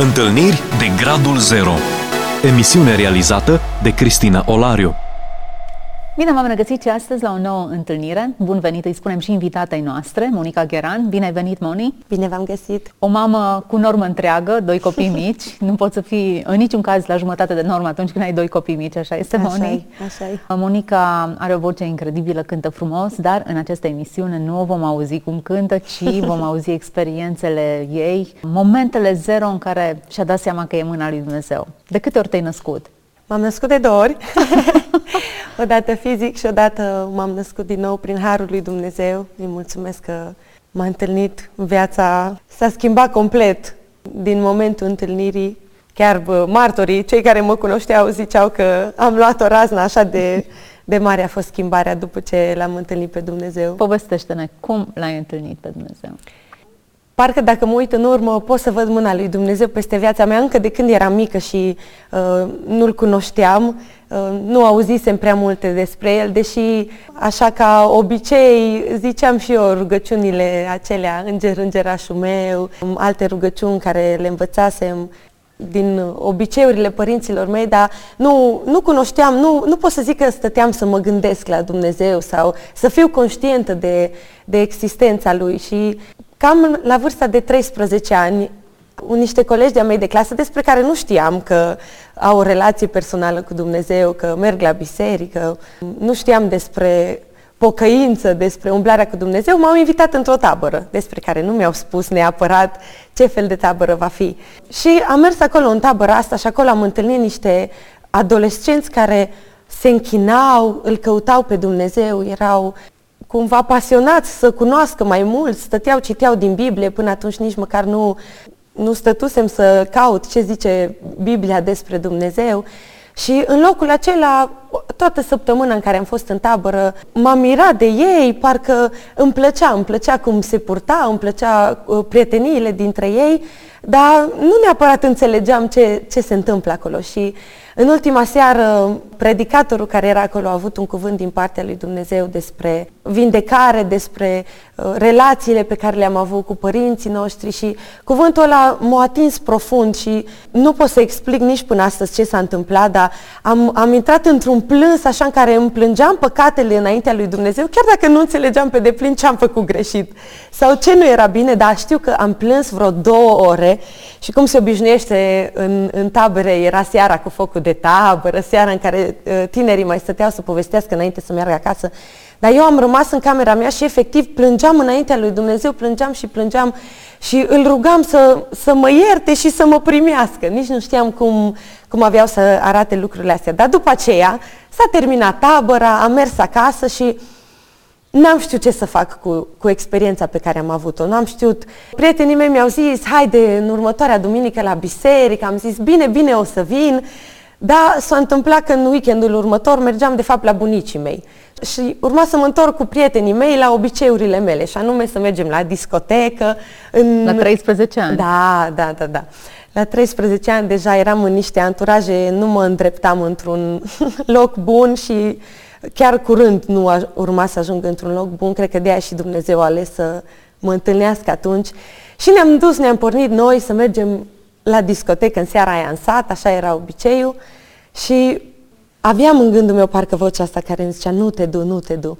Întâlniri de Gradul Zero. Emisiune realizată de Cristina Olariu Bine v-am regăsit și astăzi la o nouă întâlnire. Bun venit, îi spunem și invitatei noastre, Monica Gheran. Bine ai venit, Moni! Bine v-am găsit! O mamă cu normă întreagă, doi copii mici. nu poți să fii în niciun caz la jumătate de normă atunci când ai doi copii mici, așa este, așa Moni? așa Monica are o voce incredibilă, cântă frumos, dar în această emisiune nu o vom auzi cum cântă, ci vom auzi experiențele ei, momentele zero în care și-a dat seama că e mâna lui Dumnezeu. De câte ori te-ai născut? M-am născut de două ori, odată fizic și odată m-am născut din nou prin Harul lui Dumnezeu. Îi mulțumesc că m-a întâlnit, viața s-a schimbat complet din momentul întâlnirii. Chiar bă, martorii, cei care mă cunoșteau, ziceau că am luat o raznă așa de, de mare a fost schimbarea după ce l-am întâlnit pe Dumnezeu. Povestește-ne cum l-ai întâlnit pe Dumnezeu parcă dacă mă uit în urmă, pot să văd mâna lui Dumnezeu peste viața mea. Încă de când eram mică și uh, nu-l cunoșteam, uh, nu auzisem prea multe despre el, deși așa ca obicei ziceam și eu rugăciunile acelea, înger, îngerașul meu, alte rugăciuni care le învățasem din obiceiurile părinților mei, dar nu, nu cunoșteam, nu, nu pot să zic că stăteam să mă gândesc la Dumnezeu sau să fiu conștientă de, de existența Lui și Cam la vârsta de 13 ani, niște colegi de-a mei de clasă despre care nu știam că au o relație personală cu Dumnezeu, că merg la biserică, nu știam despre pocăință, despre umblarea cu Dumnezeu, m-au invitat într-o tabără, despre care nu mi-au spus neapărat ce fel de tabără va fi. Și am mers acolo în tabăra asta și acolo am întâlnit niște adolescenți care se închinau, îl căutau pe Dumnezeu, erau cumva pasionați să cunoască mai mult, stăteau, citeau din Biblie, până atunci nici măcar nu, nu stătusem să caut ce zice Biblia despre Dumnezeu. Și în locul acela, toată săptămâna în care am fost în tabără, m-am mirat de ei, parcă îmi plăcea, îmi plăcea cum se purta, îmi plăcea uh, prieteniile dintre ei, dar nu neapărat înțelegeam ce, ce se întâmplă acolo. Și în ultima seară, predicatorul care era acolo a avut un cuvânt din partea lui Dumnezeu despre vindecare, despre uh, relațiile pe care le-am avut cu părinții noștri și cuvântul ăla m-a atins profund și nu pot să explic nici până astăzi ce s-a întâmplat, dar am, am intrat într-un plâns așa în care îmi plângeam păcatele înaintea lui Dumnezeu, chiar dacă nu înțelegeam pe deplin ce am făcut greșit sau ce nu era bine, dar știu că am plâns vreo două ore și cum se obișnuiește în, în tabere, era seara cu focul de tabără, seara în care uh, tinerii mai stăteau să povestească înainte să meargă acasă. Dar eu am rămas în camera mea și efectiv plângeam înaintea lui Dumnezeu, plângeam și plângeam și îl rugam să, să mă ierte și să mă primească. Nici nu știam cum, cum aveau să arate lucrurile astea. Dar după aceea s-a terminat tabăra, am mers acasă și N-am știut ce să fac cu, cu experiența pe care am avut-o. N-am știut. Prietenii mei mi-au zis, haide în următoarea duminică la biserică. Am zis, bine, bine, o să vin. Dar s-a întâmplat că în weekendul următor mergeam de fapt la bunicii mei. Și urma să mă întorc cu prietenii mei la obiceiurile mele, și anume să mergem la discotecă. În... La 13 ani? Da, da, da, da. La 13 ani deja eram în niște anturaje, nu mă îndreptam într-un loc bun și chiar curând nu urma să ajung într-un loc bun, cred că de aia și Dumnezeu a ales să mă întâlnească atunci. Și ne-am dus, ne-am pornit noi să mergem la discotecă în seara aia în sat, așa era obiceiul. Și aveam în gândul meu parcă vocea asta care îmi zicea, nu te du, nu te du.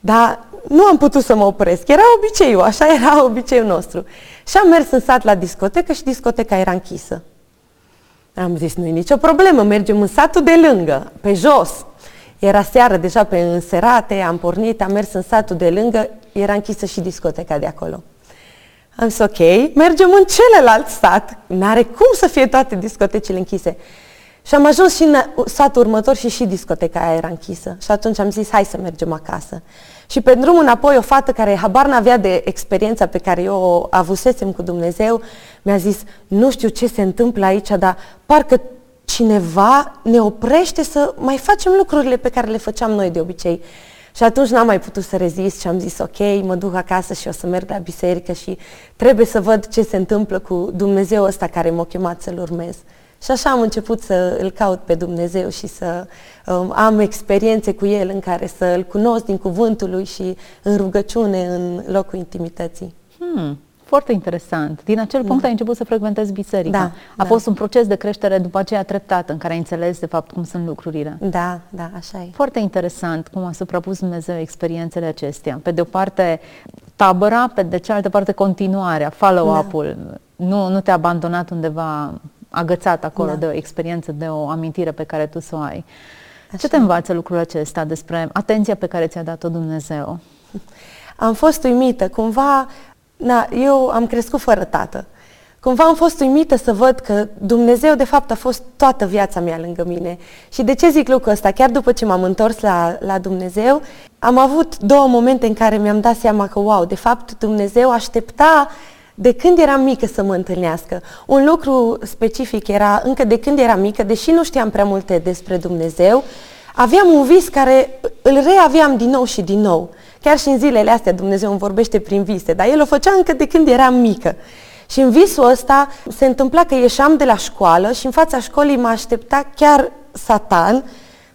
Dar nu am putut să mă opresc. Era obiceiul, așa era obiceiul nostru. Și am mers în sat la discotecă și discoteca era închisă. Am zis, nu e nicio problemă, mergem în satul de lângă, pe jos. Era seară deja pe înserate, am pornit, am mers în satul de lângă, era închisă și discoteca de acolo. Am zis, ok, mergem în celălalt sat, n-are cum să fie toate discotecile închise. Și am ajuns și în satul următor și și discoteca aia era închisă. Și atunci am zis, hai să mergem acasă. Și pe drum înapoi o fată care habar n-avea de experiența pe care eu o avusesem cu Dumnezeu, mi-a zis, nu știu ce se întâmplă aici, dar parcă cineva ne oprește să mai facem lucrurile pe care le făceam noi de obicei. Și atunci n-am mai putut să rezist și am zis, ok, mă duc acasă și o să merg la biserică și trebuie să văd ce se întâmplă cu Dumnezeu ăsta care m-a chemat să-L urmez. Și așa am început să îl caut pe Dumnezeu și să um, am experiențe cu El în care să îl cunosc din cuvântul lui și în rugăciune în locul intimității. Hmm Foarte interesant. Din acel punct da. ai început să frecventezi biserica. Da, A da. fost un proces de creștere după aceea treptat în care ai înțeles de fapt cum sunt lucrurile. Da, da, așa e. Foarte interesant cum a suprapus Dumnezeu experiențele acestea. Pe de o parte tabăra, pe de cealaltă parte continuarea, follow-up-ul. Da. Nu, nu te-a abandonat undeva agățat acolo da. de o experiență, de o amintire pe care tu să o ai. Așa. Ce te învață lucrul acesta despre atenția pe care ți-a dat-o Dumnezeu? Am fost uimită. Cumva, na, eu am crescut fără tată. Cumva am fost uimită să văd că Dumnezeu, de fapt, a fost toată viața mea lângă mine. Și de ce zic lucrul ăsta? Chiar după ce m-am întors la, la Dumnezeu, am avut două momente în care mi-am dat seama că, wow, de fapt, Dumnezeu aștepta de când eram mică să mă întâlnească. Un lucru specific era, încă de când eram mică, deși nu știam prea multe despre Dumnezeu, aveam un vis care îl reaveam din nou și din nou. Chiar și în zilele astea Dumnezeu îmi vorbește prin vise, dar El o făcea încă de când eram mică. Și în visul ăsta se întâmpla că ieșeam de la școală și în fața școlii mă aștepta chiar Satan.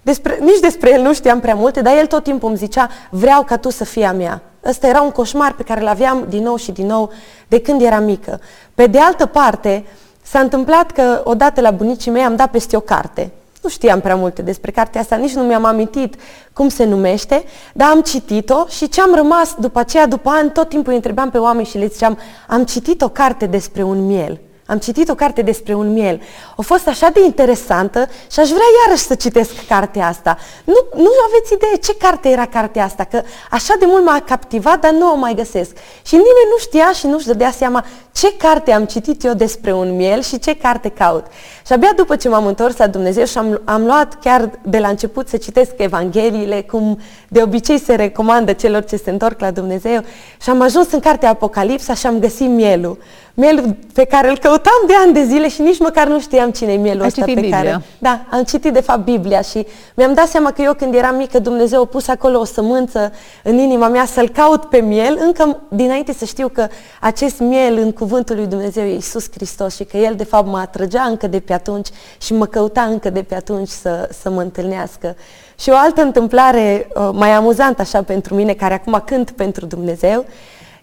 Despre, nici despre el nu știam prea multe, dar el tot timpul îmi zicea, vreau ca tu să fii a mea. Ăsta era un coșmar pe care îl aveam din nou și din nou de când eram mică. Pe de altă parte, s-a întâmplat că odată la bunicii mei am dat peste o carte. Nu știam prea multe despre cartea asta, nici nu mi-am amintit cum se numește, dar am citit-o și ce am rămas după aceea, după ani, tot timpul îi întrebam pe oameni și le ziceam, am citit o carte despre un miel. Am citit o carte despre un miel. A fost așa de interesantă și aș vrea iarăși să citesc cartea asta. Nu, nu aveți idee ce carte era cartea asta, că așa de mult m-a captivat, dar nu o mai găsesc. Și nimeni nu știa și nu-și dădea seama ce carte am citit eu despre un miel și ce carte caut. Și abia după ce m-am întors la Dumnezeu și am, am luat chiar de la început să citesc Evangheliile, cum de obicei se recomandă celor ce se întorc la Dumnezeu, și am ajuns în cartea Apocalipsa și am găsit mielul mielul pe care îl căutam de ani de zile și nici măcar nu știam cine e mielul ăsta pe Biblia. care... Da, am citit de fapt Biblia și mi-am dat seama că eu când eram mică Dumnezeu a pus acolo o sămânță în inima mea să-l caut pe miel, încă dinainte să știu că acest miel în cuvântul lui Dumnezeu e Iisus Hristos și că El de fapt mă atrăgea încă de pe atunci și mă căuta încă de pe atunci să, să mă întâlnească. Și o altă întâmplare uh, mai amuzantă așa pentru mine, care acum cânt pentru Dumnezeu,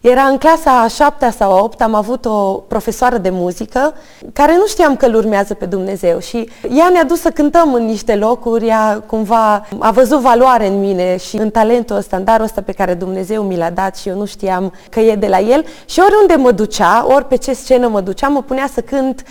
era în clasa a șaptea sau a opta, am avut o profesoară de muzică care nu știam că îl urmează pe Dumnezeu și ea ne-a dus să cântăm în niște locuri, ea cumva a văzut valoare în mine și în talentul ăsta, în darul ăsta pe care Dumnezeu mi l-a dat și eu nu știam că e de la el. Și oriunde mă ducea, ori pe ce scenă mă ducea, mă punea să cânt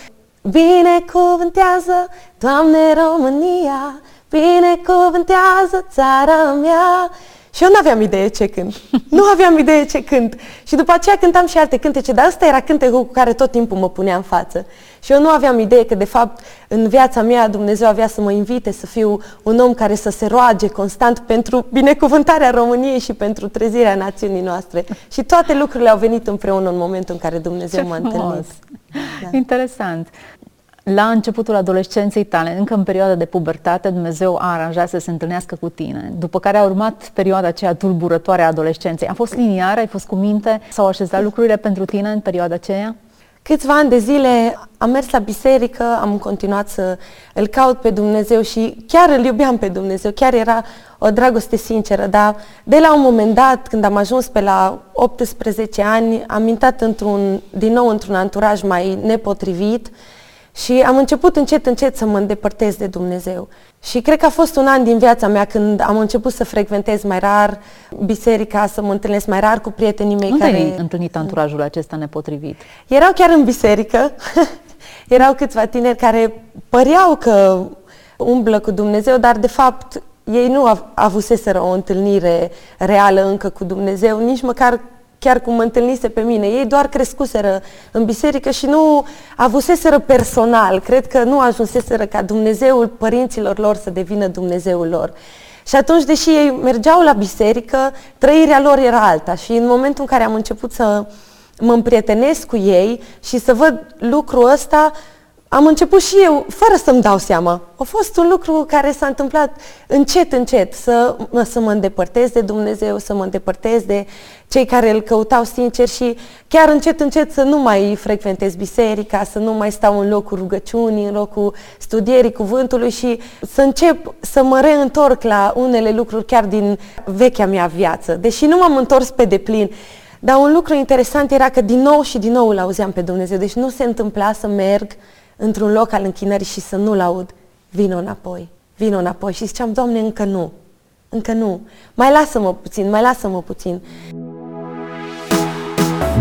Binecuvântează, Doamne, România, binecuvântează țara mea și eu nu aveam idee ce cânt. Nu aveam idee ce cânt. Și după aceea cântam și alte cântece, dar ăsta era cântecul cu care tot timpul mă punea în față. Și eu nu aveam idee că, de fapt, în viața mea Dumnezeu avea să mă invite să fiu un om care să se roage constant pentru binecuvântarea României și pentru trezirea națiunii noastre. Și toate lucrurile au venit împreună în momentul în care Dumnezeu Ce m-a frumos. întâlnit. Da. Interesant. La începutul adolescenței tale, încă în perioada de pubertate, Dumnezeu a aranjat să se întâlnească cu tine. După care a urmat perioada aceea tulburătoare a adolescenței. A fost liniară, ai fost cu minte, s-au așezat lucrurile pentru tine în perioada aceea? Câțiva ani de zile am mers la biserică, am continuat să îl caut pe Dumnezeu și chiar îl iubeam pe Dumnezeu, chiar era o dragoste sinceră, dar de la un moment dat, când am ajuns pe la 18 ani, am intrat într-un, din nou într-un anturaj mai nepotrivit și am început încet, încet să mă îndepărtez de Dumnezeu. Și cred că a fost un an din viața mea când am început să frecventez mai rar biserica, să mă întâlnesc mai rar cu prietenii mei Unde care... ai întâlnit anturajul acesta nepotrivit? Erau chiar în biserică, erau câțiva tineri care păreau că umblă cu Dumnezeu, dar de fapt ei nu av- avuseseră o întâlnire reală încă cu Dumnezeu, nici măcar chiar cum mă întâlnise pe mine. Ei doar crescuseră în biserică și nu avuseseră personal. Cred că nu ajunseseră ca Dumnezeul părinților lor să devină Dumnezeul lor. Și atunci, deși ei mergeau la biserică, trăirea lor era alta. Și în momentul în care am început să mă împrietenesc cu ei și să văd lucrul ăsta, am început și eu, fără să-mi dau seama. A fost un lucru care s-a întâmplat încet, încet, să, să mă îndepărtez de Dumnezeu, să mă îndepărtez de cei care îl căutau sincer și chiar încet, încet să nu mai frecventez biserica, să nu mai stau în locul rugăciunii, în locul studierii cuvântului și să încep să mă reîntorc la unele lucruri chiar din vechea mea viață. Deși nu m-am întors pe deplin, Dar un lucru interesant era că din nou și din nou îl auzeam pe Dumnezeu. Deci nu se întâmpla să merg într-un loc al închinării și să nu-l aud. Vino înapoi, vino înapoi. Și ziceam, Doamne, încă nu, încă nu. Mai lasă-mă puțin, mai lasă-mă puțin.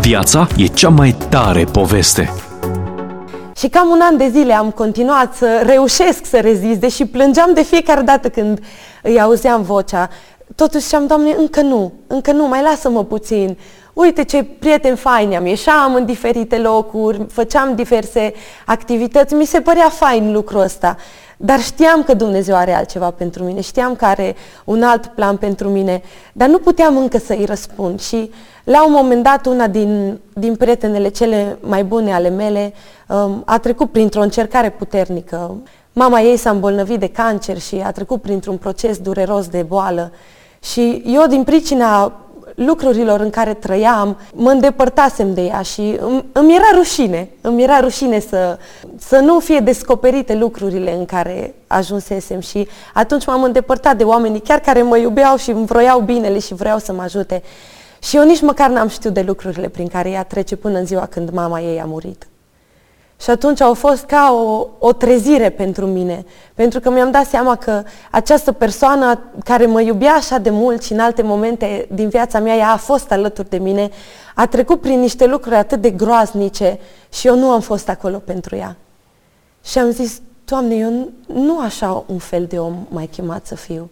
Viața e cea mai tare poveste. Și cam un an de zile am continuat să reușesc să rezist, deși plângeam de fiecare dată când îi auzeam vocea. Totuși ziceam, Doamne, încă nu, încă nu, mai lasă-mă puțin. Uite ce prieteni faini am, ieșeam în diferite locuri, făceam diverse activități, mi se părea fain lucrul ăsta. Dar știam că Dumnezeu are altceva pentru mine, știam că are un alt plan pentru mine, dar nu puteam încă să-i răspund. Și la un moment dat, una din, din prietenele cele mai bune ale mele um, a trecut printr-o încercare puternică. Mama ei s-a îmbolnăvit de cancer și a trecut printr-un proces dureros de boală. Și eu, din pricina lucrurilor în care trăiam, mă îndepărtasem de ea și îmi, îmi era rușine, îmi era rușine să, să nu fie descoperite lucrurile în care ajunsesem și atunci m-am îndepărtat de oamenii chiar care mă iubeau și îmi vroiau binele și vreau să mă ajute. Și eu nici măcar n-am știut de lucrurile prin care ea trece până în ziua când mama ei a murit. Și atunci au fost ca o, o trezire pentru mine, pentru că mi-am dat seama că această persoană care mă iubea așa de mult și în alte momente din viața mea, ea a fost alături de mine, a trecut prin niște lucruri atât de groaznice și eu nu am fost acolo pentru ea. Și am zis, Doamne, eu nu așa un fel de om mai chemat să fiu.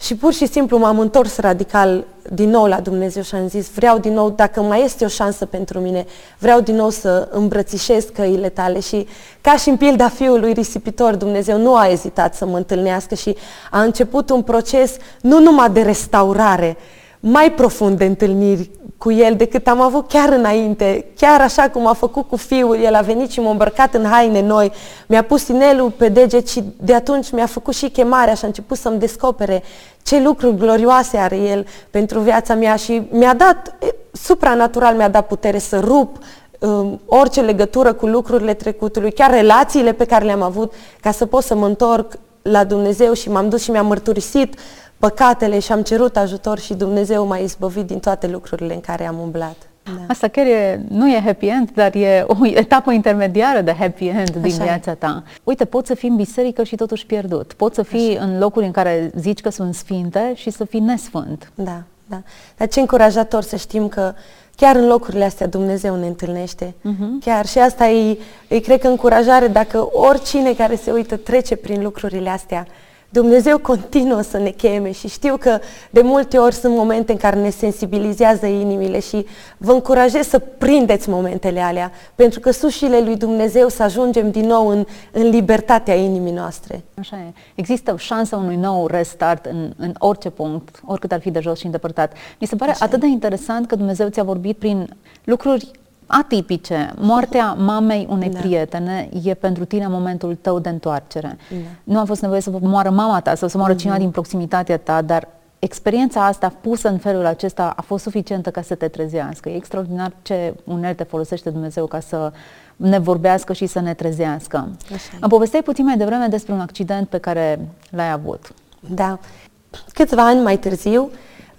Și pur și simplu m-am întors radical din nou la Dumnezeu și am zis, vreau din nou, dacă mai este o șansă pentru mine, vreau din nou să îmbrățișez căile tale. Și ca și în pilda fiului risipitor, Dumnezeu nu a ezitat să mă întâlnească și a început un proces nu numai de restaurare, mai profund de întâlniri cu el decât am avut chiar înainte, chiar așa cum a făcut cu fiul, el a venit și m-a îmbrăcat în haine noi, mi-a pus inelul pe deget și de atunci mi-a făcut și chemarea și a început să-mi descopere ce lucruri glorioase are el pentru viața mea și mi-a dat, supranatural mi-a dat putere să rup um, orice legătură cu lucrurile trecutului, chiar relațiile pe care le-am avut, ca să pot să mă întorc la Dumnezeu și m-am dus și mi-am mărturisit păcatele și am cerut ajutor și Dumnezeu m-a izbăvit din toate lucrurile în care am umblat. Da. Asta chiar e, nu e happy end, dar e o etapă intermediară de happy end din Așa viața e. ta. Uite, poți să fii în biserică și totuși pierdut. Poți să fii Așa. în locuri în care zici că sunt sfinte și să fii nesfânt. Da, da. Dar ce încurajator să știm că chiar în locurile astea Dumnezeu ne întâlnește. Uh-huh. Chiar și asta e, e, cred că, încurajare dacă oricine care se uită trece prin lucrurile astea Dumnezeu continuă să ne cheme și știu că de multe ori sunt momente în care ne sensibilizează inimile și vă încurajez să prindeți momentele alea, pentru că sușile lui Dumnezeu să ajungem din nou în, în libertatea inimii noastre. Așa e. Există șansa unui nou restart în, în orice punct, oricât ar fi de jos și îndepărtat. Mi se pare Așa atât e. de interesant că Dumnezeu ți-a vorbit prin lucruri atipice. Moartea mamei unei da. prietene e pentru tine momentul tău de întoarcere. Da. Nu a fost nevoie să moară mama ta sau să moară mm-hmm. cineva din proximitatea ta, dar experiența asta pusă în felul acesta a fost suficientă ca să te trezească. E extraordinar ce unelte folosește Dumnezeu ca să ne vorbească și să ne trezească. Am povesteai puțin mai devreme despre un accident pe care l-ai avut. Da. Câțiva ani mai târziu,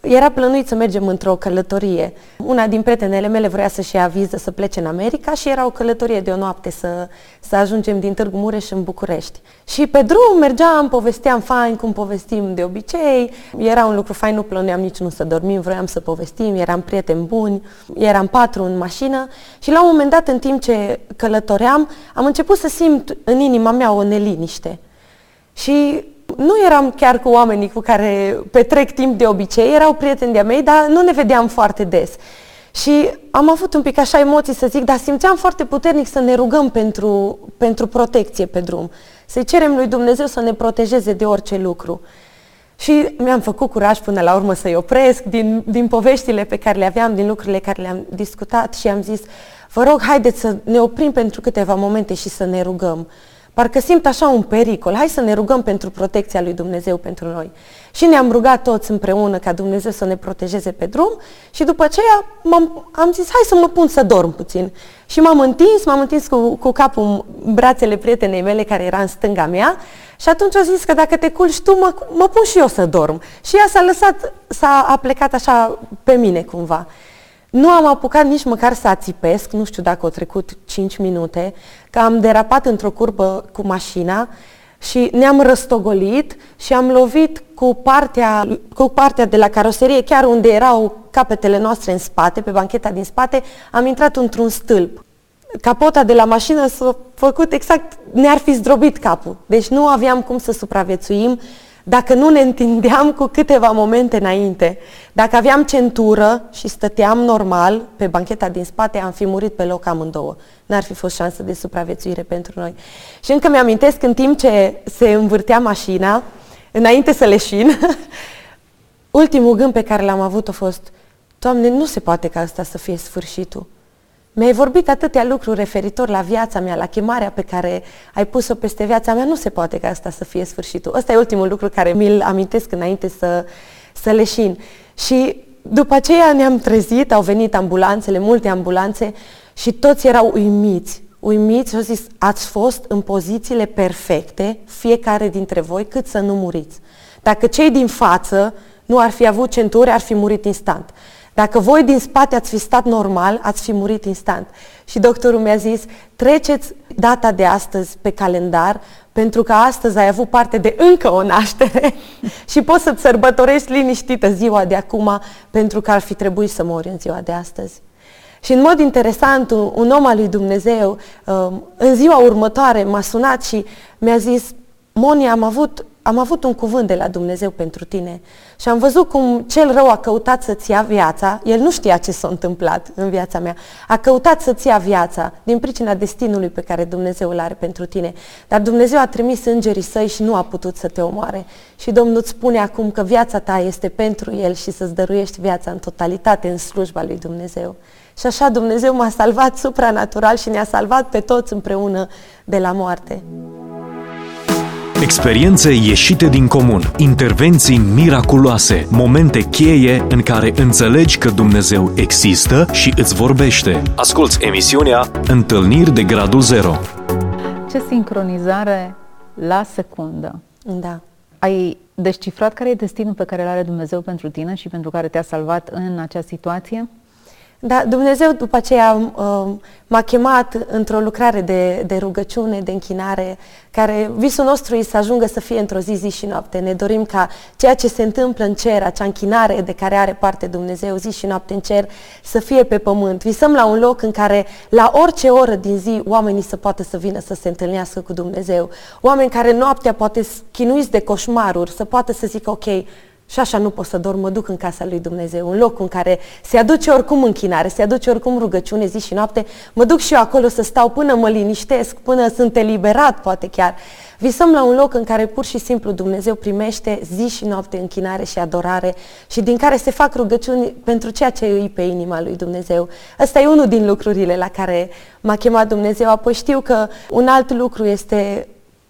era plănuit să mergem într-o călătorie. Una din prietenele mele vrea să-și ia viză să plece în America și era o călătorie de o noapte să, să ajungem din Târgu Mureș în București. Și pe drum mergeam, povesteam fain, cum povestim de obicei. Era un lucru fain, nu plănuiam nici nu să dormim, vroiam să povestim, eram prieteni buni, eram patru în mașină și la un moment dat, în timp ce călătoream, am început să simt în inima mea o neliniște. Și nu eram chiar cu oamenii cu care petrec timp de obicei, erau prieteni de-a mei, dar nu ne vedeam foarte des. Și am avut un pic așa emoții să zic, dar simțeam foarte puternic să ne rugăm pentru, pentru protecție pe drum. Să-i cerem lui Dumnezeu să ne protejeze de orice lucru. Și mi-am făcut curaj până la urmă să-i opresc din, din poveștile pe care le aveam, din lucrurile care le-am discutat și am zis, vă rog, haideți să ne oprim pentru câteva momente și să ne rugăm. Parcă simt așa un pericol. Hai să ne rugăm pentru protecția lui Dumnezeu pentru noi. Și ne-am rugat toți împreună ca Dumnezeu să ne protejeze pe drum și după aceea am zis, hai să mă pun să dorm puțin. Și m-am întins, m-am întins cu, cu capul în brațele prietenei mele care era în stânga mea și atunci a zis că dacă te culci tu, mă, mă pun și eu să dorm. Și ea s-a lăsat, s-a a plecat așa pe mine cumva. Nu am apucat nici măcar să ațipesc, nu știu dacă au trecut 5 minute, că am derapat într-o curbă cu mașina și ne-am răstogolit și am lovit cu partea, cu partea de la caroserie, chiar unde erau capetele noastre în spate, pe bancheta din spate, am intrat într-un stâlp. Capota de la mașină s-a făcut exact, ne-ar fi zdrobit capul. Deci nu aveam cum să supraviețuim dacă nu ne întindeam cu câteva momente înainte. Dacă aveam centură și stăteam normal pe bancheta din spate, am fi murit pe loc amândouă. N-ar fi fost șansă de supraviețuire pentru noi. Și încă mi-amintesc în timp ce se învârtea mașina, înainte să leșin, ultimul gând pe care l-am avut a fost Doamne, nu se poate ca asta să fie sfârșitul. Mi-ai vorbit atâtea lucruri referitor la viața mea, la chemarea pe care ai pus-o peste viața mea. Nu se poate ca asta să fie sfârșitul. Ăsta e ultimul lucru care mi-l amintesc înainte să, să leșin. Și după aceea ne-am trezit, au venit ambulanțele, multe ambulanțe și toți erau uimiți. Uimiți și au zis, ați fost în pozițiile perfecte, fiecare dintre voi, cât să nu muriți. Dacă cei din față nu ar fi avut centuri, ar fi murit instant. Dacă voi din spate ați fi stat normal, ați fi murit instant. Și doctorul mi-a zis, treceți data de astăzi pe calendar, pentru că astăzi ai avut parte de încă o naștere și poți să-ți sărbătorești liniștită ziua de acum, pentru că ar fi trebuit să mori în ziua de astăzi. Și în mod interesant, un, un om al lui Dumnezeu, um, în ziua următoare m-a sunat și mi-a zis, Moni, am avut am avut un cuvânt de la Dumnezeu pentru tine și am văzut cum cel rău a căutat să-ți ia viața, el nu știa ce s-a întâmplat în viața mea, a căutat să-ți ia viața din pricina destinului pe care Dumnezeu îl are pentru tine, dar Dumnezeu a trimis îngerii săi și nu a putut să te omoare. Și Domnul îți spune acum că viața ta este pentru El și să-ți dăruiești viața în totalitate în slujba lui Dumnezeu. Și așa Dumnezeu m-a salvat supranatural și ne-a salvat pe toți împreună de la moarte. Experiențe ieșite din comun, intervenții miraculoase, momente cheie în care înțelegi că Dumnezeu există și îți vorbește. Asculți emisiunea Întâlniri de Gradul Zero. Ce sincronizare la secundă. Da. Ai descifrat care e destinul pe care îl are Dumnezeu pentru tine și pentru care te-a salvat în acea situație? Da, Dumnezeu după aceea uh, m-a chemat într-o lucrare de, de rugăciune, de închinare, care visul nostru e să ajungă să fie într-o zi, zi și noapte. Ne dorim ca ceea ce se întâmplă în cer, acea închinare de care are parte Dumnezeu zi și noapte în cer, să fie pe pământ. Visăm la un loc în care la orice oră din zi oamenii să poată să vină să se întâlnească cu Dumnezeu. Oameni care noaptea poate chinuiți de coșmaruri, să poată să zică ok, și așa nu pot să dorm, mă duc în casa lui Dumnezeu, un loc în care se aduce oricum închinare, se aduce oricum rugăciune zi și noapte, mă duc și eu acolo să stau până mă liniștesc, până sunt eliberat, poate chiar. Visăm la un loc în care pur și simplu Dumnezeu primește zi și noapte închinare și adorare și din care se fac rugăciuni pentru ceea ce îi pe inima lui Dumnezeu. Ăsta e unul din lucrurile la care m-a chemat Dumnezeu. Apoi știu că un alt lucru este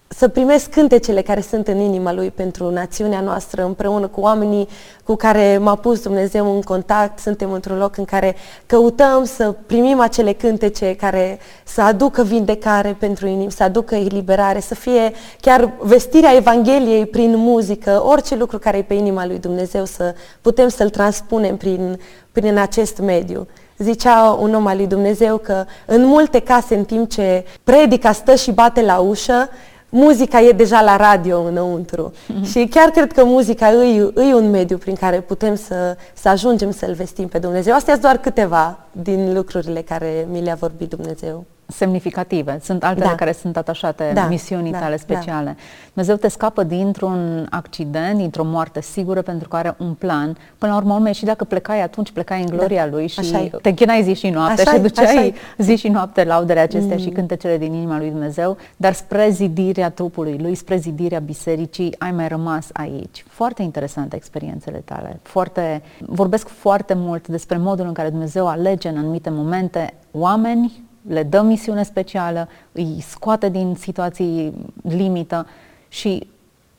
să primesc cântecele care sunt în inima lui pentru națiunea noastră, împreună cu oamenii cu care m-a pus Dumnezeu în contact. Suntem într-un loc în care căutăm să primim acele cântece care să aducă vindecare pentru inimi, să aducă eliberare, să fie chiar vestirea Evangheliei prin muzică, orice lucru care e pe inima lui Dumnezeu, să putem să-l transpunem prin, prin acest mediu. Zicea un om al lui Dumnezeu că în multe case, în timp ce predica stă și bate la ușă, muzica e deja la radio înăuntru. Mm-hmm. Și chiar cred că muzica e, e un mediu prin care putem să, să ajungem să-L vestim pe Dumnezeu. Astea sunt doar câteva din lucrurile care mi le-a vorbit Dumnezeu semnificative. Sunt altele da. care sunt atașate da. misiunii da. tale da. speciale. Da. Dumnezeu te scapă dintr-un accident, dintr-o moarte sigură, pentru că are un plan. Până la urmă, și dacă plecai atunci, plecai în gloria da. Lui și așa te închinai zi și noapte așa și duceai zi și noapte laudele acestea mm. și cântecele din inima lui Dumnezeu, dar spre zidirea trupului lui, spre zidirea bisericii, ai mai rămas aici. Foarte interesante experiențele tale. Foarte, vorbesc foarte mult despre modul în care Dumnezeu alege în anumite momente oameni le dă misiune specială, îi scoate din situații limită și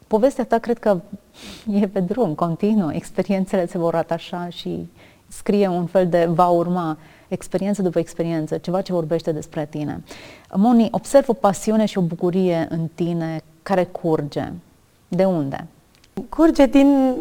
povestea ta cred că e pe drum, continuă, experiențele se vor atașa și scrie un fel de va urma experiență după experiență, ceva ce vorbește despre tine. Moni, observ o pasiune și o bucurie în tine care curge. De unde? Curge din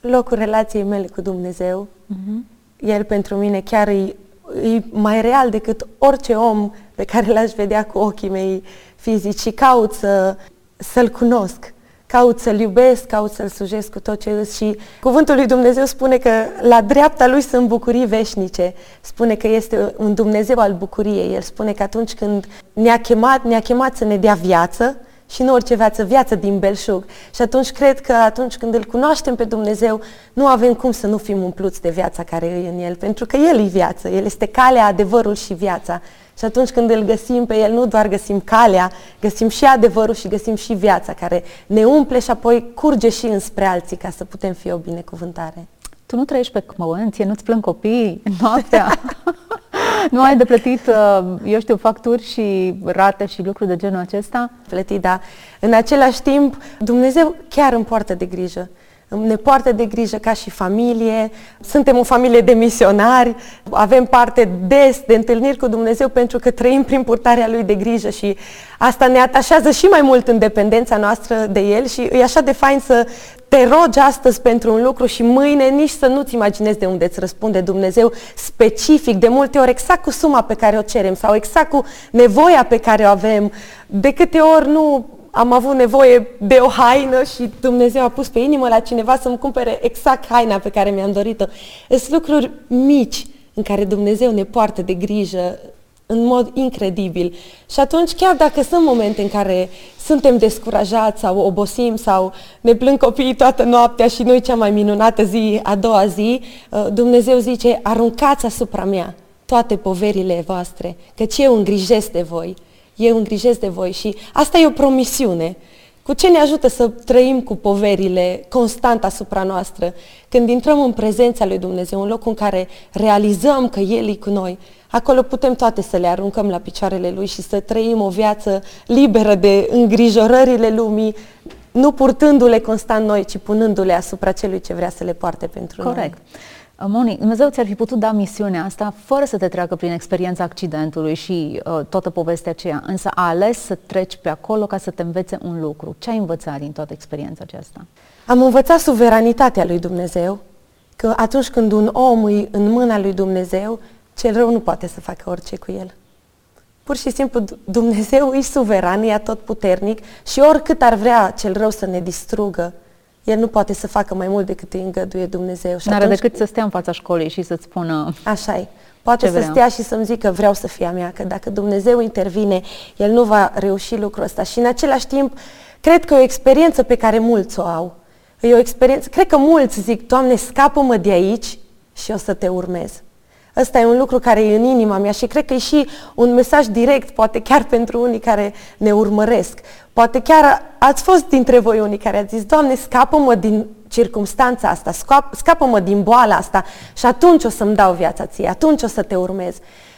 locul relației mele cu Dumnezeu. Uh-huh El pentru mine chiar e, e mai real decât orice om pe care l-aș vedea cu ochii mei fizici și caut să, să-L cunosc caut să-L iubesc, caut să-L slujesc cu tot ce îs și cuvântul lui Dumnezeu spune că la dreapta Lui sunt bucurii veșnice. Spune că este un Dumnezeu al bucuriei. El spune că atunci când ne-a chemat, ne-a chemat să ne dea viață și nu orice viață, viață din belșug. Și atunci cred că atunci când îl cunoaștem pe Dumnezeu, nu avem cum să nu fim umpluți de viața care e în El, pentru că El e viață, El este calea, adevărul și viața. Și atunci când îl găsim pe el, nu doar găsim calea, găsim și adevărul și găsim și viața care ne umple și apoi curge și înspre alții ca să putem fi o binecuvântare. Tu nu trăiești pe cmăunți, nu-ți plâng copii noaptea, nu ai de plătit, uh, eu știu, facturi și rate și lucruri de genul acesta? Plătit, da. În același timp, Dumnezeu chiar îmi poartă de grijă ne poartă de grijă ca și familie, suntem o familie de misionari, avem parte des de întâlniri cu Dumnezeu pentru că trăim prin purtarea Lui de grijă și asta ne atașează și mai mult în dependența noastră de El și e așa de fain să te rogi astăzi pentru un lucru și mâine nici să nu-ți imaginezi de unde îți răspunde Dumnezeu specific, de multe ori exact cu suma pe care o cerem sau exact cu nevoia pe care o avem. De câte ori nu am avut nevoie de o haină și Dumnezeu a pus pe inimă la cineva să-mi cumpere exact haina pe care mi-am dorit-o. Sunt lucruri mici în care Dumnezeu ne poartă de grijă în mod incredibil. Și atunci, chiar dacă sunt momente în care suntem descurajați sau obosim sau ne plâng copiii toată noaptea și nu-i cea mai minunată zi, a doua zi, uh, Dumnezeu zice, aruncați asupra mea toate poverile voastre, căci eu îngrijesc de voi eu îngrijesc de voi și asta e o promisiune. Cu ce ne ajută să trăim cu poverile constant asupra noastră? Când intrăm în prezența lui Dumnezeu, un loc în care realizăm că El e cu noi, acolo putem toate să le aruncăm la picioarele Lui și să trăim o viață liberă de îngrijorările lumii, nu purtându-le constant noi, ci punându-le asupra celui ce vrea să le poarte pentru Corect. noi. Corect. Moni, Dumnezeu ți-ar fi putut da misiunea asta fără să te treacă prin experiența accidentului și uh, toată povestea aceea, însă a ales să treci pe acolo ca să te învețe un lucru. Ce ai învățat din toată experiența aceasta? Am învățat suveranitatea lui Dumnezeu, că atunci când un om e în mâna lui Dumnezeu, cel rău nu poate să facă orice cu el. Pur și simplu Dumnezeu e suveran, e tot puternic și oricât ar vrea cel rău să ne distrugă, el nu poate să facă mai mult decât îi îngăduie Dumnezeu. Și N-are decât să stea în fața școlii și să-ți spună Așa e. Poate să vrea. stea și să-mi zică vreau să fie a mea, că dacă Dumnezeu intervine, El nu va reuși lucrul ăsta. Și în același timp, cred că e o experiență pe care mulți o au. E o experiență, cred că mulți zic, Doamne, scapă-mă de aici și o să te urmez. Ăsta e un lucru care e în inima mea și cred că e și un mesaj direct, poate chiar pentru unii care ne urmăresc. Poate chiar ați fost dintre voi unii care ați zis, Doamne, scapă-mă din circumstanța asta, scapă-mă din boala asta și atunci o să-mi dau viața ție, atunci o să te urmez.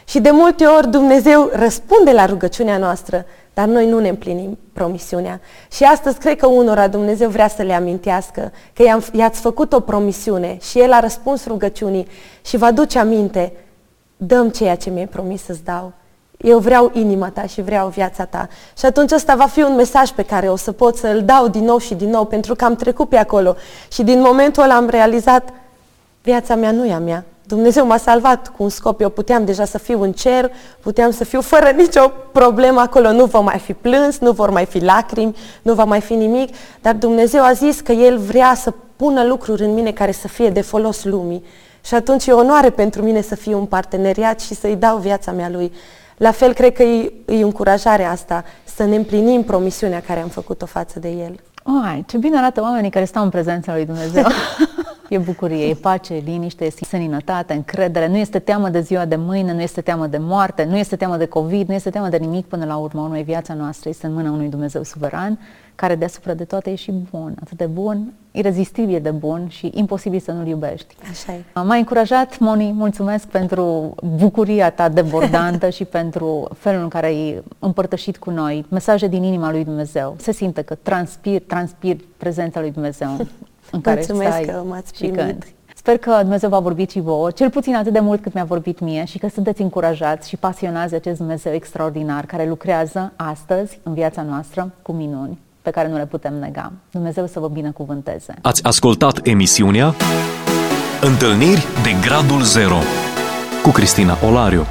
Și de multe ori Dumnezeu răspunde la rugăciunea noastră, dar noi nu ne împlinim promisiunea. Și astăzi cred că unora Dumnezeu vrea să le amintească că i-ați făcut o promisiune și El a răspuns rugăciunii și va duce aminte, dăm ceea ce mi-ai promis să-ți dau. Eu vreau inima ta și vreau viața ta. Și atunci ăsta va fi un mesaj pe care o să pot să-l dau din nou și din nou, pentru că am trecut pe acolo. Și din momentul ăla am realizat, viața mea nu e a mea, Dumnezeu m-a salvat cu un scop. Eu puteam deja să fiu în cer, puteam să fiu fără nicio problemă acolo. Nu vor mai fi plâns, nu vor mai fi lacrimi, nu va mai fi nimic. Dar Dumnezeu a zis că El vrea să pună lucruri în mine care să fie de folos lumii. Și atunci e onoare pentru mine să fiu un parteneriat și să-i dau viața mea Lui. La fel, cred că e, e încurajarea asta, să ne împlinim promisiunea care am făcut-o față de El. Ai, ce bine arată oamenii care stau în prezența lui Dumnezeu. e bucurie, e pace, liniște, e seninătate, încredere. Nu este teamă de ziua de mâine, nu este teamă de moarte, nu este teamă de COVID, nu este teamă de nimic până la urmă. Urmei, viața noastră este în mâna unui Dumnezeu suveran, care deasupra de toate e și bun. Atât de bun, irezistibil de bun și imposibil să nu-l iubești. Așa e. M-ai încurajat, Moni, mulțumesc pentru bucuria ta debordantă și pentru felul în care ai împărtășit cu noi mesaje din inima lui Dumnezeu. Se simte că transpir, transpir prezența lui Dumnezeu în care Mulțumesc stai că m-ați și cânti. Sper că Dumnezeu va vorbi și vouă, cel puțin atât de mult cât mi-a vorbit mie și că sunteți încurajați și pasionați de acest Dumnezeu extraordinar care lucrează astăzi în viața noastră cu minuni pe care nu le putem nega. Dumnezeu să vă binecuvânteze. Ați ascultat emisiunea Întâlniri de Gradul Zero cu Cristina Olariu